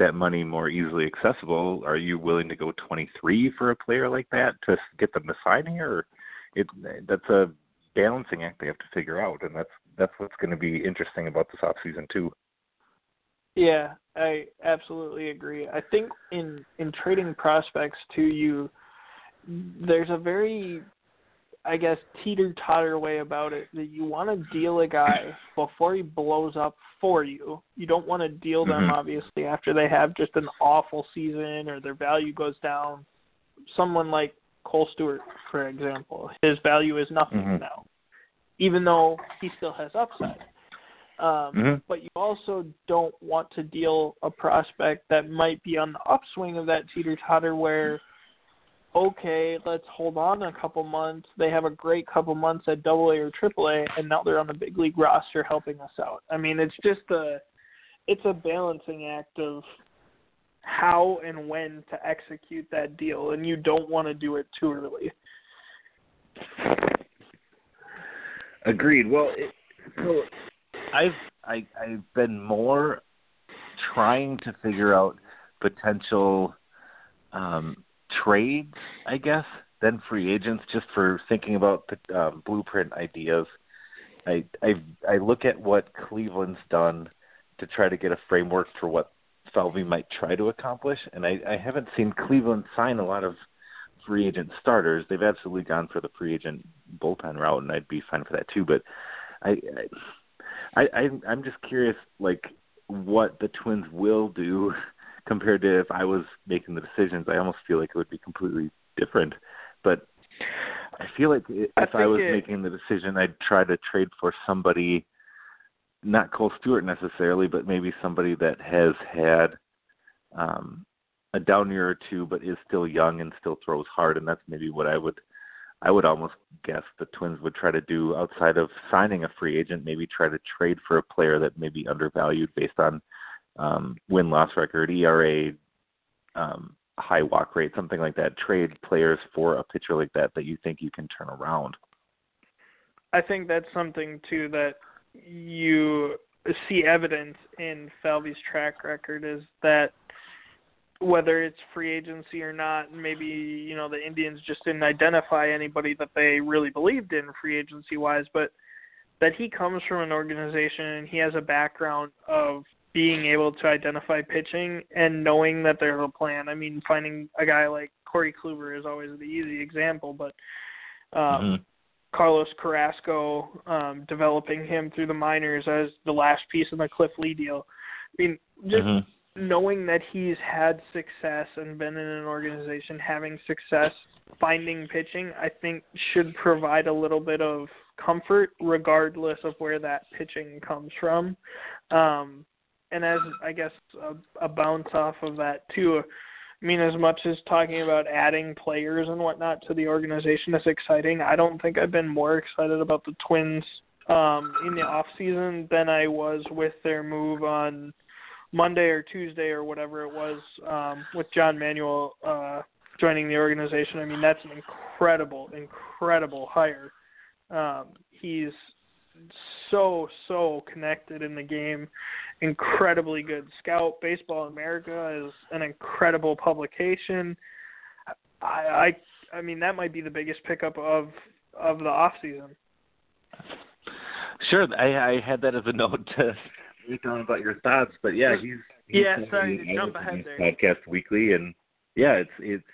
Speaker 2: that money more easily accessible, are you willing to go 23 for a player like that to get them to sign here? It that's a balancing act they have to figure out, and that's that's what's going to be interesting about this off season too.
Speaker 3: Yeah, I absolutely agree. I think in in trading prospects too, you there's a very I guess teeter totter way about it that you want to deal a guy before he blows up for you. You don't want to deal them
Speaker 2: Mhm.
Speaker 3: obviously after they have just an awful season or their value goes down. Someone like Kohl Stewart, for example, his value is nothing
Speaker 2: Mhm.
Speaker 3: now, even though he still has upside. Um,
Speaker 2: Mhm.
Speaker 3: But you also don't want to deal a prospect that might be on the upswing of that teeter totter where okay, let's hold on a couple months. They have a great couple months at Double A or Triple A, and now they're on the big league roster helping us out. I mean, it's just a it's a balancing act of how and when to execute that deal, and you don't want to do it too early.
Speaker 2: Agreed. Well, it, so I've I, I've been more trying to figure out potential um, trades, I guess, than free agents. Just for thinking about the um, blueprint ideas. I I I look at what Cleveland's done to try to get a framework for what Falvey might try to accomplish, and I, I haven't seen Cleveland sign a lot of free agent starters. They've absolutely gone for the free agent bullpen route, and I'd be fine for that too. But I, I, I I'm just curious, like what the Twins will do compared to if I was making the decisions. I almost feel like it would be completely different. But I feel like if
Speaker 3: I
Speaker 2: I, was
Speaker 3: it-
Speaker 2: making the decision, I'd try to trade for somebody, not Kohl Stewart necessarily, but maybe somebody that has had um, a down year or two, but is still young and still throws hard, and that's maybe what I would. I would almost guess the Twins would try to do outside of signing a free agent, maybe try to trade for a player that may be undervalued based on um, win loss record, ERA, um, high walk rate, something like that. Trade players for a pitcher like that that you think you can turn around.
Speaker 3: I think that's something too that you see evidence in Falvey's track record is that whether it's free agency or not, maybe you know the Indians just didn't identify anybody that they really believed in free agency wise, but that he comes from an organization and he has a background of being able to identify pitching and knowing that there's a plan. I mean, finding a guy like Corey Kluber is always the easy example, but um,
Speaker 2: Mhm.
Speaker 3: Carlos Carrasco, um, developing him through the minors as the last piece in the Cliff Lee deal. I mean, just
Speaker 2: Mhm.
Speaker 3: knowing that he's had success and been in an organization having success finding pitching, I think should provide a little bit of comfort regardless of where that pitching comes from. Um, and as I guess a, a bounce off of that too, I mean, as much as talking about adding players and whatnot to the organization is exciting, I don't think I've been more excited about the Twins um, in the off season than I was with their move on Monday or Tuesday or whatever it was um, with John Manuel uh, joining the organization. I mean, that's an incredible, incredible hire. Um, he's so so connected in the game. Incredibly good. Scout baseball america is an incredible publication. I i i mean that might be the biggest pickup of of the off season
Speaker 2: Sure, I, I had that as a note to write down about your thoughts, but yeah, he's, he's
Speaker 3: Yeah, sorry to jump ahead there.
Speaker 2: Podcast weekly, and yeah, it's it's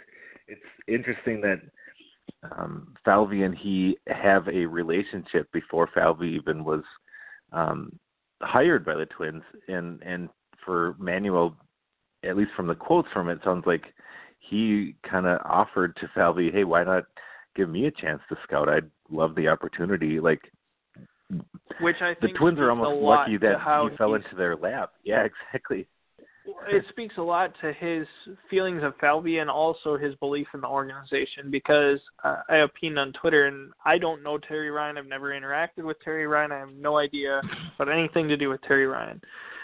Speaker 2: it's interesting that um, Falvey and he have a relationship before Falvey even was um, hired by the Twins, and and for Manuel, at least from the quotes from it, sounds like he kind of offered to Falvey, hey, why not give me a chance to scout? I'd love the opportunity, like
Speaker 3: which i think the
Speaker 2: Twins are almost lucky that he fell into their lap. Yeah, [LAUGHS] exactly.
Speaker 3: It speaks a lot to his feelings of Falvey and also his belief in the organization because uh, I opined on Twitter and I don't know Terry Ryan. I've never interacted with Terry Ryan. I have no idea about anything to do with Terry Ryan.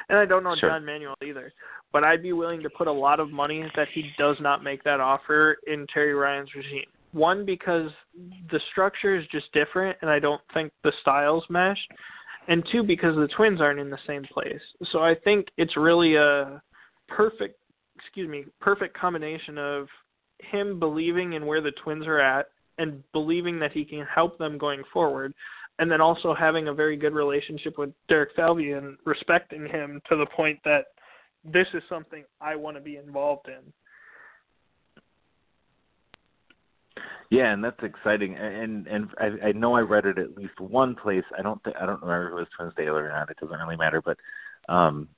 Speaker 3: And I don't know
Speaker 2: Sure.
Speaker 3: John Manuel either. But I'd be willing to put a lot of money that he does not make that offer in Terry Ryan's regime. One, because the structure is just different and I don't think the styles mesh. And two, because the twins aren't in the same place. So I think it's really a perfect excuse me perfect combination of him believing in where the twins are at and believing that he can help them going forward and then also having a very good relationship with Derek Falvey and respecting him to the point that this is something I want to be involved in.
Speaker 2: Yeah, and that's exciting. And and I, I know I read it at least one place. I don't think I don't remember if it was Twins Daily or not. It doesn't really matter. But um,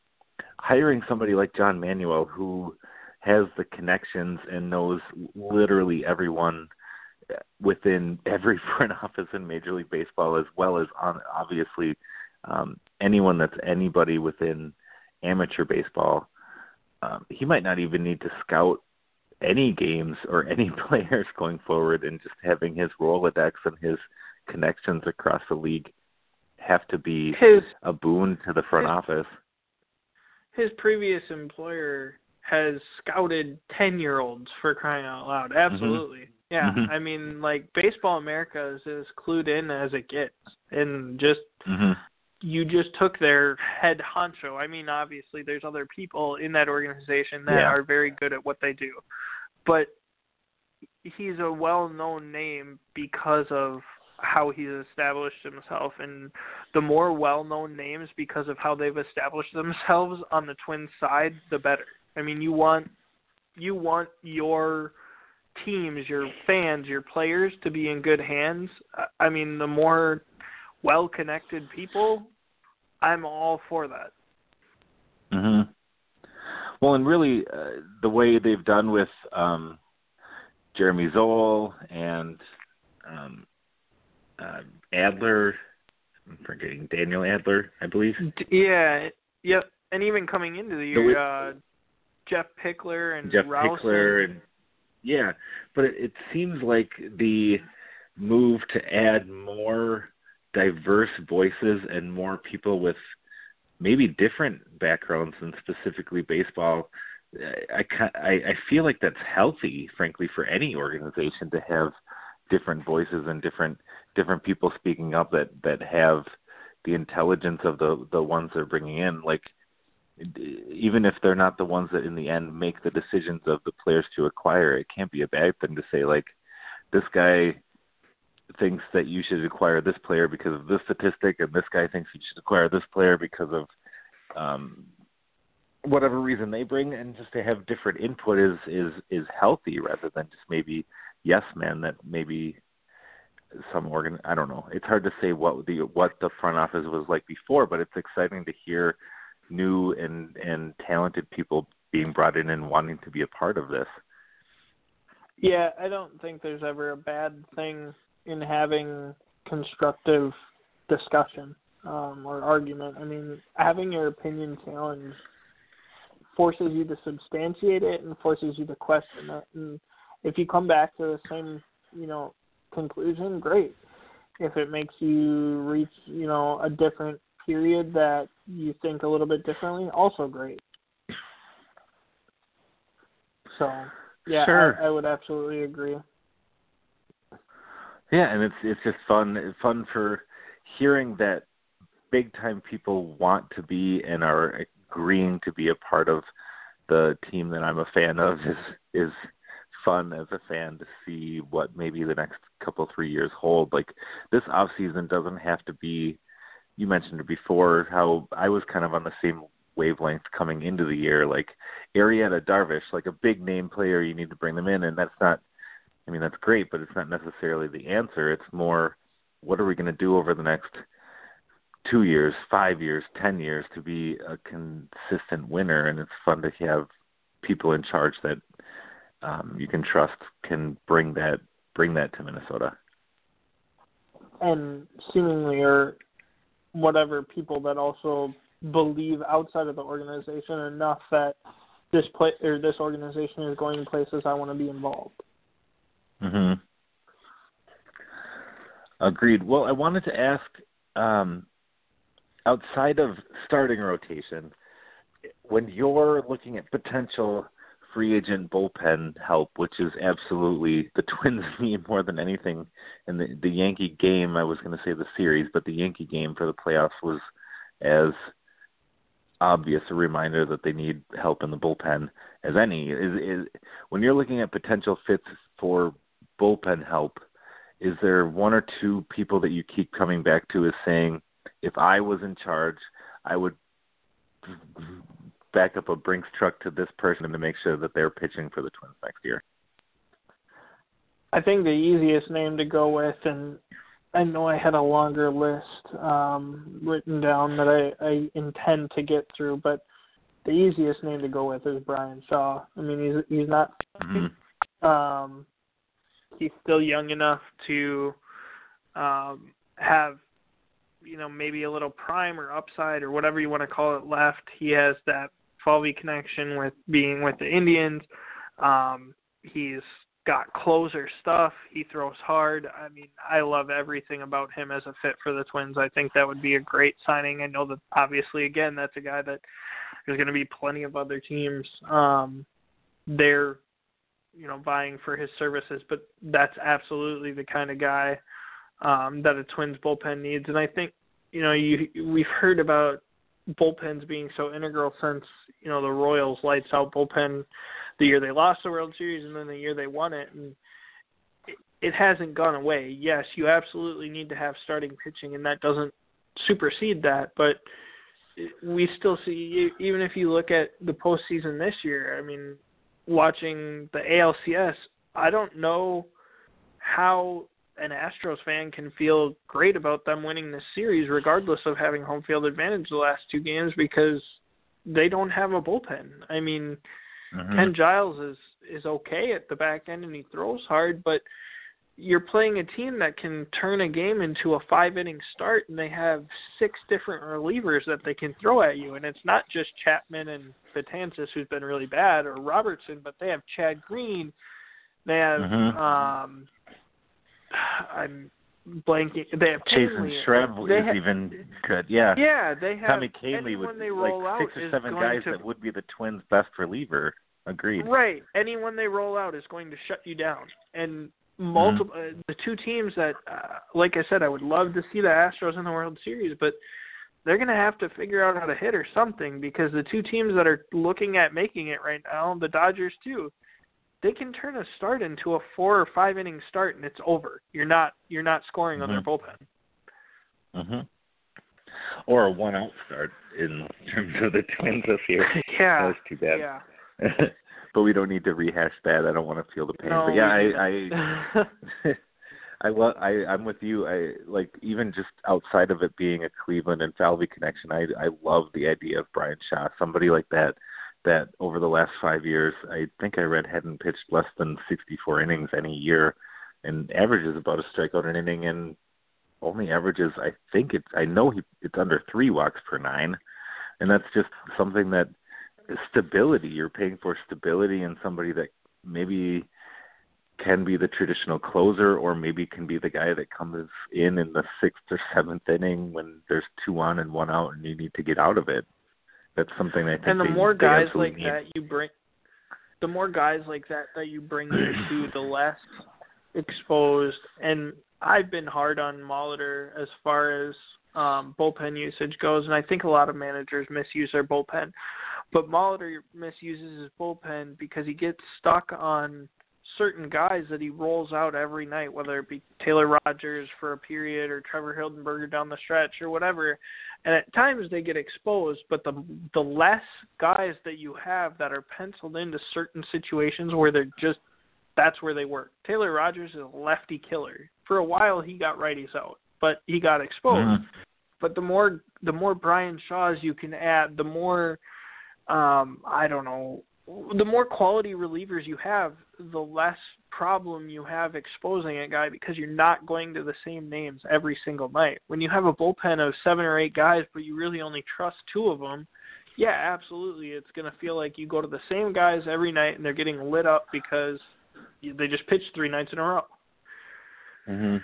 Speaker 2: hiring somebody like John Manuel who has the connections and knows literally everyone within every [LAUGHS] front office in Major League Baseball, as well as on obviously um, anyone that's anybody within amateur baseball. Um, he might not even need to scout any games or [LAUGHS] any players going forward, and just having his Rolodex and his connections across the league have to be a boon to the front office.
Speaker 3: His previous employer has scouted 10 year olds for crying out loud.
Speaker 2: Mm-hmm.
Speaker 3: Absolutely. Mm-hmm. Yeah.
Speaker 2: Mm-hmm.
Speaker 3: I mean, like, Baseball America is as clued in as it gets. And just,
Speaker 2: mm-hmm.
Speaker 3: you just took their head honcho. I mean, obviously, there's other people in that organization that
Speaker 2: yeah.
Speaker 3: are very good at what they do. But he's a well known name because of how he's established himself and the more well known names because of how they've established themselves on the twin side the better I mean, you want you want your teams, your fans, your players to be in good hands. I mean, the more well-connected people, I'm all for that.
Speaker 2: Mhm. Well, and really, uh, the way they've done with um, Jeremy Zoll and um, uh, Adler, I'm forgetting Daniel Adler, I believe.
Speaker 3: Yeah. Yep. And even coming into the year, uh, Jeff Pickler and
Speaker 2: Jeff
Speaker 3: Rouse
Speaker 2: Pickler and yeah, but it, it seems like the move to add more diverse voices and more people with maybe different backgrounds than specifically baseball. I I, I feel like that's healthy, frankly, for any organization to have different voices and different different people speaking up that that have the intelligence of the the ones they're bringing in. Like even if they're not the ones that in the end make the decisions of the players to acquire, it can't be a bad thing to say like this guy thinks that you should acquire this player because of this statistic, and this guy thinks you should acquire this player because of um, whatever reason they bring, and just to have different input is is is healthy rather than just maybe yes man that maybe some organ I don't know. It's hard to say what the what the front office was like before, but it's exciting to hear new and and talented people being brought in and wanting to be a part of this.
Speaker 3: Yeah, I don't think there's ever a bad thing in having constructive discussion um, or argument. I mean, having your opinion challenged forces you to substantiate it and forces you to question it. And if you come back to the same, you know, conclusion, great. If it makes you reach, you know, a different period that you think a little bit differently, also great. So, yeah,
Speaker 2: sure.
Speaker 3: I, I would absolutely agree.
Speaker 2: Yeah, and it's it's just fun it's fun for hearing that big time people want to be and are agreeing to be a part of the team that I'm a fan of is is fun as a fan to see what maybe the next couple three years hold. Like this off season doesn't have to be you mentioned it before how I was kind of on the same wavelength coming into the year. Like Arrieta Darvish, like a big name player, you need to bring them in, and that's not. I mean, that's great, but it's not necessarily the answer. It's more, what are we going to do over the next two years, five years, ten years to be a consistent winner? And it's fun to have people in charge that um, you can trust can bring that bring that to Minnesota.
Speaker 3: And seemingly, or whatever people that also believe outside of the organization enough that this play or this organization is going places I want to be involved.
Speaker 2: Mhm. Agreed. Well, I wanted to ask um, outside of starting rotation, when you're looking at potential free agent bullpen help, which is absolutely the [LAUGHS] Twins need more than anything in the the Yankee game. I was going to say the series, but the Yankee game for the playoffs was as obvious a reminder that they need help in the bullpen as any. Is, is when you're looking at potential fits for bullpen help, is there one or two people that you keep coming back to as saying, if I was in charge, I would back up a Brinks truck to this person to make sure that they're pitching for the Twins next year?
Speaker 3: I think the easiest name to go with, and I know I had a longer list um, written down that I, I intend to get through, but the easiest name to go with is Bryan Shaw. I mean, he's he's not.
Speaker 2: Mm-hmm.
Speaker 3: Um, he's still young enough to um, have, you know, maybe a little prime or upside or whatever you want to call it left. He has that Falvey connection with being with the Indians. Um, he's got closer stuff. He throws hard. I mean, I love everything about him as a fit for the Twins. I think that would be a great signing. I know that obviously, again, that's a guy that there's going to be plenty of other teams. Um, they're, you know, vying for his services, but that's absolutely the kind of guy um, that a Twins bullpen needs. And I think, you know, you we've heard about bullpens being so integral since you know the Royals lights out bullpen the year they lost the World Series and then the year they won it, and it, it hasn't gone away. Yes, you absolutely need to have starting pitching, and that doesn't supersede that, but we still see even if you look at the postseason this year. I mean, watching the ALCS, I don't know how an Astros fan can feel great about them winning this series, regardless of having home field advantage the last two games, because they don't have a bullpen. I mean,
Speaker 2: mm-hmm.
Speaker 3: Ken Giles is is okay at the back end and he throws hard, but you're playing a team that can turn a game into a five inning start and they have six different relievers that they can throw at you and it's not just Chapman and Betances who's been really bad or Robertson, but they have Chad Green, they have
Speaker 2: mm-hmm.
Speaker 3: um I'm blanking. They have
Speaker 2: Chasen Shreve is
Speaker 3: have,
Speaker 2: even good. Yeah.
Speaker 3: Yeah, they have.
Speaker 2: Tommy Kahnle
Speaker 3: would
Speaker 2: they
Speaker 3: roll
Speaker 2: like six
Speaker 3: out
Speaker 2: or seven guys
Speaker 3: to,
Speaker 2: that would be the Twins' best reliever. Agreed.
Speaker 3: Right. Anyone they roll out is going to shut you down. And multiple
Speaker 2: mm-hmm.
Speaker 3: uh, the two teams that, uh, like I said, I would love to see the Astros in the World Series, but they're going to have to figure out how to hit or something because the two teams that are looking at making it right now, the Dodgers too, they can turn a start into a four or five inning start and it's over. You're not you're not scoring
Speaker 2: mm-hmm.
Speaker 3: on their bullpen.
Speaker 2: Mhm. Or a one out start in terms of the Twins this year. [LAUGHS]
Speaker 3: yeah.
Speaker 2: That's too bad.
Speaker 3: Yeah. [LAUGHS]
Speaker 2: but we don't need to rehash that. I don't want to feel the pain.
Speaker 3: No,
Speaker 2: but yeah,
Speaker 3: I
Speaker 2: I I [LAUGHS] I love I I'm with you. I like even just outside of it being a Cleveland and Falvey connection, I I love the idea of Bryan Shaw. Somebody like that that over the last five years, I think I read hadn't pitched less than 64 innings any year, and averages about a strikeout an inning, and only averages I think it's I know he it's under three walks per nine, and that's just something that stability. You're paying for stability in somebody that maybe can be the traditional closer, or maybe can be the guy that comes in in the sixth or seventh inning when there's two on and one out, and you need to get out of it that's something I think.
Speaker 3: And the
Speaker 2: they,
Speaker 3: more guys like
Speaker 2: need.
Speaker 3: that you bring, the more guys like that that you bring into, [CLEARS THROAT] the less exposed. And I've been hard on Molitor as far as um, bullpen usage goes, and I think a lot of managers misuse their bullpen. But Molitor misuses his bullpen because he gets stuck on certain guys that he rolls out every night, whether it be Taylor Rogers for a period or Trevor Hildenberger down the stretch or whatever. And at times they get exposed, but the the less guys that you have that are penciled into certain situations where they're just that's where they work. Taylor Rogers is a lefty killer. For a while he got righties out, but he got exposed.
Speaker 2: Mm-hmm.
Speaker 3: But the more the more Bryan Shaws you can add, the more um I don't know the more quality relievers you have, the less problem you have exposing a guy because you're not going to the same names every single night. When you have a bullpen of seven or eight guys, but you really only trust two of them, yeah, absolutely, it's going to feel like you go to the same guys every night and they're getting lit up because they just pitched three nights in a row.
Speaker 2: Mhm.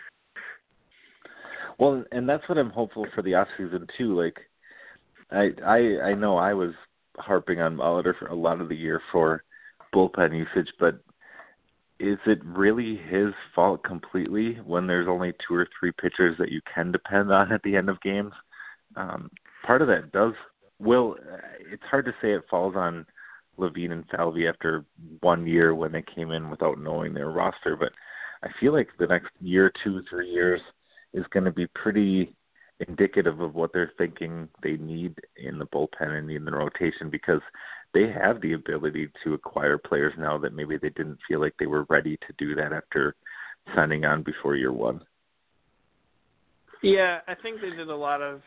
Speaker 2: Well, and that's what I'm hopeful for the off season too. Like, I I I know I was harping on Molitor for a lot of the year for bullpen usage, but is it really his fault completely when there's only two or three pitchers that you can depend on at the end of games? Um, part of that does will. It's hard to say it falls on Levine and Falvey after one year when they came in without knowing their roster, but I feel like the next year, two, three years is going to be pretty indicative of what they're thinking they need in the bullpen and in the rotation because they have the ability to acquire players now that maybe they didn't feel like they were ready to do that after signing on before year one.
Speaker 3: Yeah, I think they did a lot of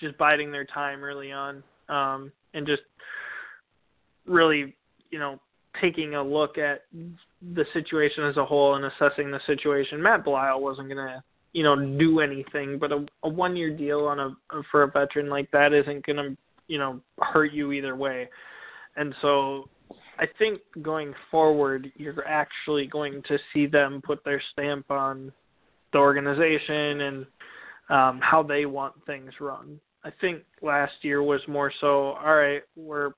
Speaker 3: just biding their time early on, um, and just really, you know, taking a look at the situation as a whole and assessing the situation. Matt Belisle wasn't gonna, you know, do anything, but a, a one year deal on a for a veteran like that isn't gonna, you know, hurt you either way. And so I think going forward, you're actually going to see them put their stamp on the organization and um, how they want things run. I think last year was more so, all right, we're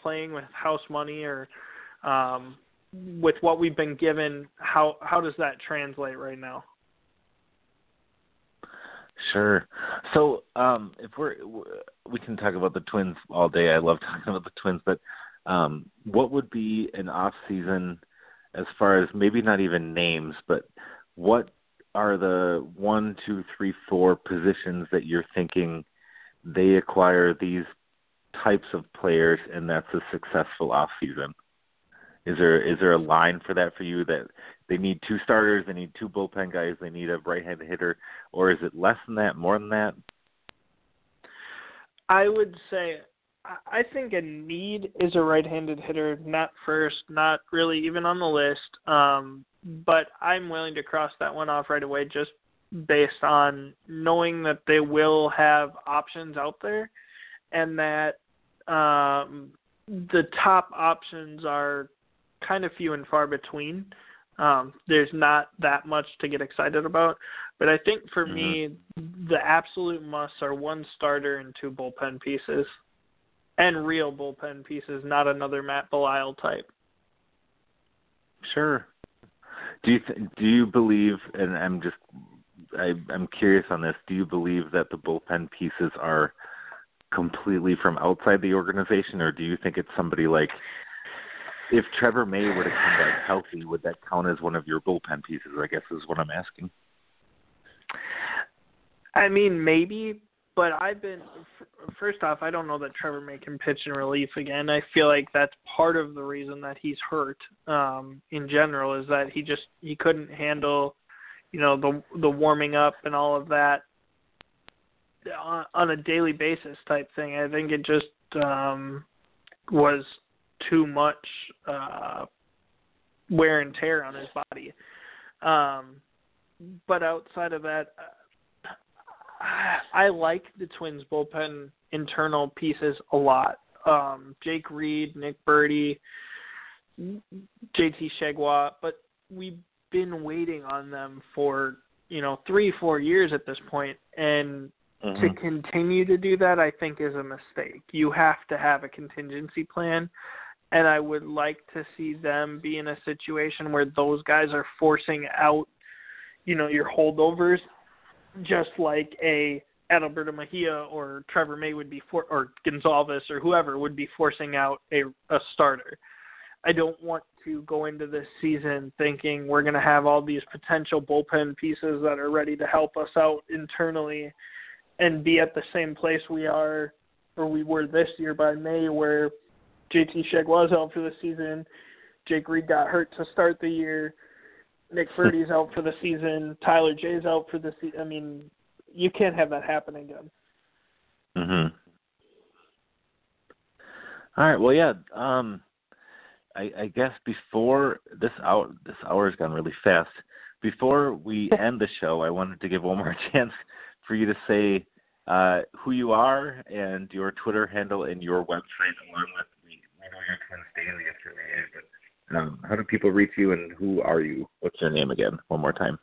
Speaker 3: playing with house money or um, with what we've been given. How how does that translate right now?
Speaker 2: Sure. So, um, if we're we can talk about the Twins all day. I love [LAUGHS] talking about the Twins, but um, what would be an off season as far as maybe not even names, but what are the one, two, three, four positions that you're thinking they acquire these types of players and that's a successful off season? Is there is there a line for that for you that they need two starters, they need two bullpen guys, they need a right-handed hitter, or is it less than that, more than that?
Speaker 3: I would say I think a need is a right-handed hitter, not first, not really even on the list. Um, but I'm willing to cross that one off right away, just based on knowing that they will have options out there, and that um, the top options are kind of few and far between. Um, there's not that much to get excited about, but I think for mm-hmm. me, the absolute musts are one starter and two bullpen pieces and real bullpen pieces, not another Matt Belisle type.
Speaker 2: Sure. Do you th- do you believe? And I'm just I, I'm curious on this. Do you believe that the bullpen pieces are completely from outside the organization, or do you think it's somebody like if Trevor May were to come back healthy, would that count as one of your bullpen pieces? I guess is what I'm asking.
Speaker 3: I mean, maybe, but I've been first off, I don't know that Trevor May can pitch in relief again. I feel like that's part of the reason that he's hurt. Um, in general, is that he just he couldn't handle, you know, the the warming up and all of that on, on a daily basis type thing. I think it just um, was too much uh, wear and tear on his body. Um, but outside of that. Uh, I like the Twins bullpen internal pieces a lot. Um, Jake Reed, Nick Burdi, JT Chargois, but we've been waiting on them for you know three, four years at this point, and mm-hmm. to continue to do that, I think is a mistake. You have to have a contingency plan, and I would like to see them be in a situation where those guys are forcing out, you know, your holdovers just like a Adalberto Mejia or Trevor May would be for or Gonsalves or whoever would be forcing out a a starter. I don't want to go into this season thinking we're going to have all these potential bullpen pieces that are ready to help us out internally and be at the same place we are or we were this year by May where JT Sheg was out for the season, Jake Reed got hurt to start the year, Nick Burdi's out for the season. Tyler Jay's out for the season. I mean, you can't have that happen again.
Speaker 2: Mhm. All right. Well, yeah. Um, I, I guess before this hour, this hour has gone really fast. Before we [LAUGHS] end the show, I wanted to give one more [LAUGHS] chance for you to say uh, who you are and your Twitter handle and your website, along with we, we know your Twins Daily yesterday, but um, how do people reach you, and who are you? What's your name again? One more time.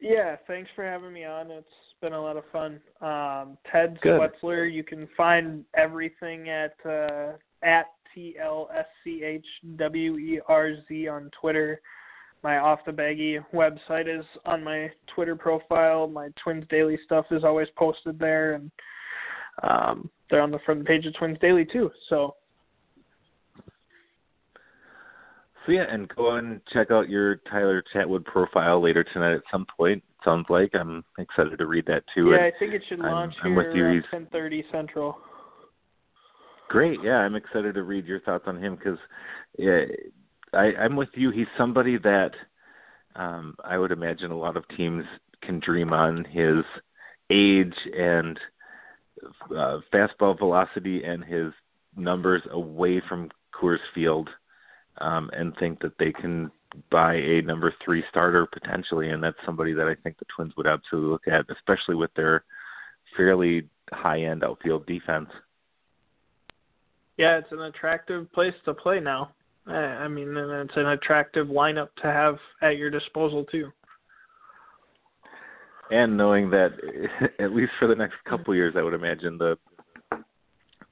Speaker 3: Yeah, thanks for having me on. It's been a lot of fun. Um, Ted Good. Schwerzler. You can find everything at uh, at T L S C H W E R Z on Twitter. My off the baggy website is on my Twitter profile. My Twins Daily stuff is always posted there, and um, they're on the front page of Twins Daily too. So
Speaker 2: So yeah, and go and check out your Tyler Chatwood profile later tonight at some point. sounds like. I'm excited to read that too.
Speaker 3: Yeah,
Speaker 2: and
Speaker 3: I think it should launch
Speaker 2: I'm, I'm you.
Speaker 3: here at 10:30 Central.
Speaker 2: great. Yeah, I'm excited to read your thoughts on him because yeah, I, I'm with you. He's somebody that um, I would imagine a lot of teams can dream on his age and uh, fastball velocity and his numbers away from Coors Field, um, and think that they can buy a number three starter potentially, and that's somebody that I think the Twins would absolutely look at, especially with their fairly high end outfield defense.
Speaker 3: Yeah, it's an attractive place to play now. I mean, and it's an attractive lineup to have at your disposal too.
Speaker 2: And knowing that, [LAUGHS] at least for the next couple years, I would imagine the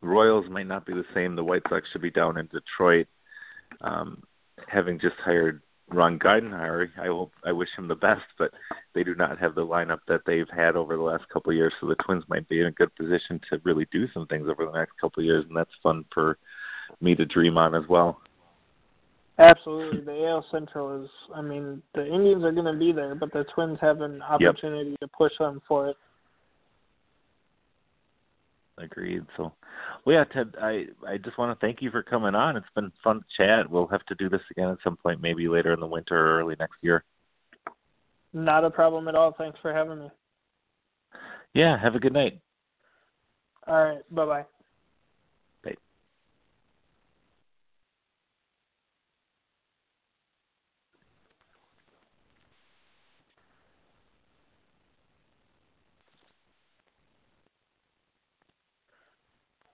Speaker 2: Royals might not be the same. The White Sox should be down in Detroit. Um, having just hired Ron Gardenhire, I hope I wish him the best, but they do not have the lineup that they've had over the last couple of years. So the Twins might be in a good position to really do some things over the next couple of years, and that's fun for me to dream on as well.
Speaker 3: Absolutely, the AL Central is. I mean, the Indians are going to be there, but the Twins have an opportunity yep. to push them for it.
Speaker 2: Agreed. So, well, yeah, Ted, I I just want to thank you for coming on. It's been fun to chat. We'll have to do this again at some point, maybe later in the winter or early next year.
Speaker 3: Not a problem at all. Thanks for having me.
Speaker 2: Yeah. Have a good night.
Speaker 3: All right. Bye bye.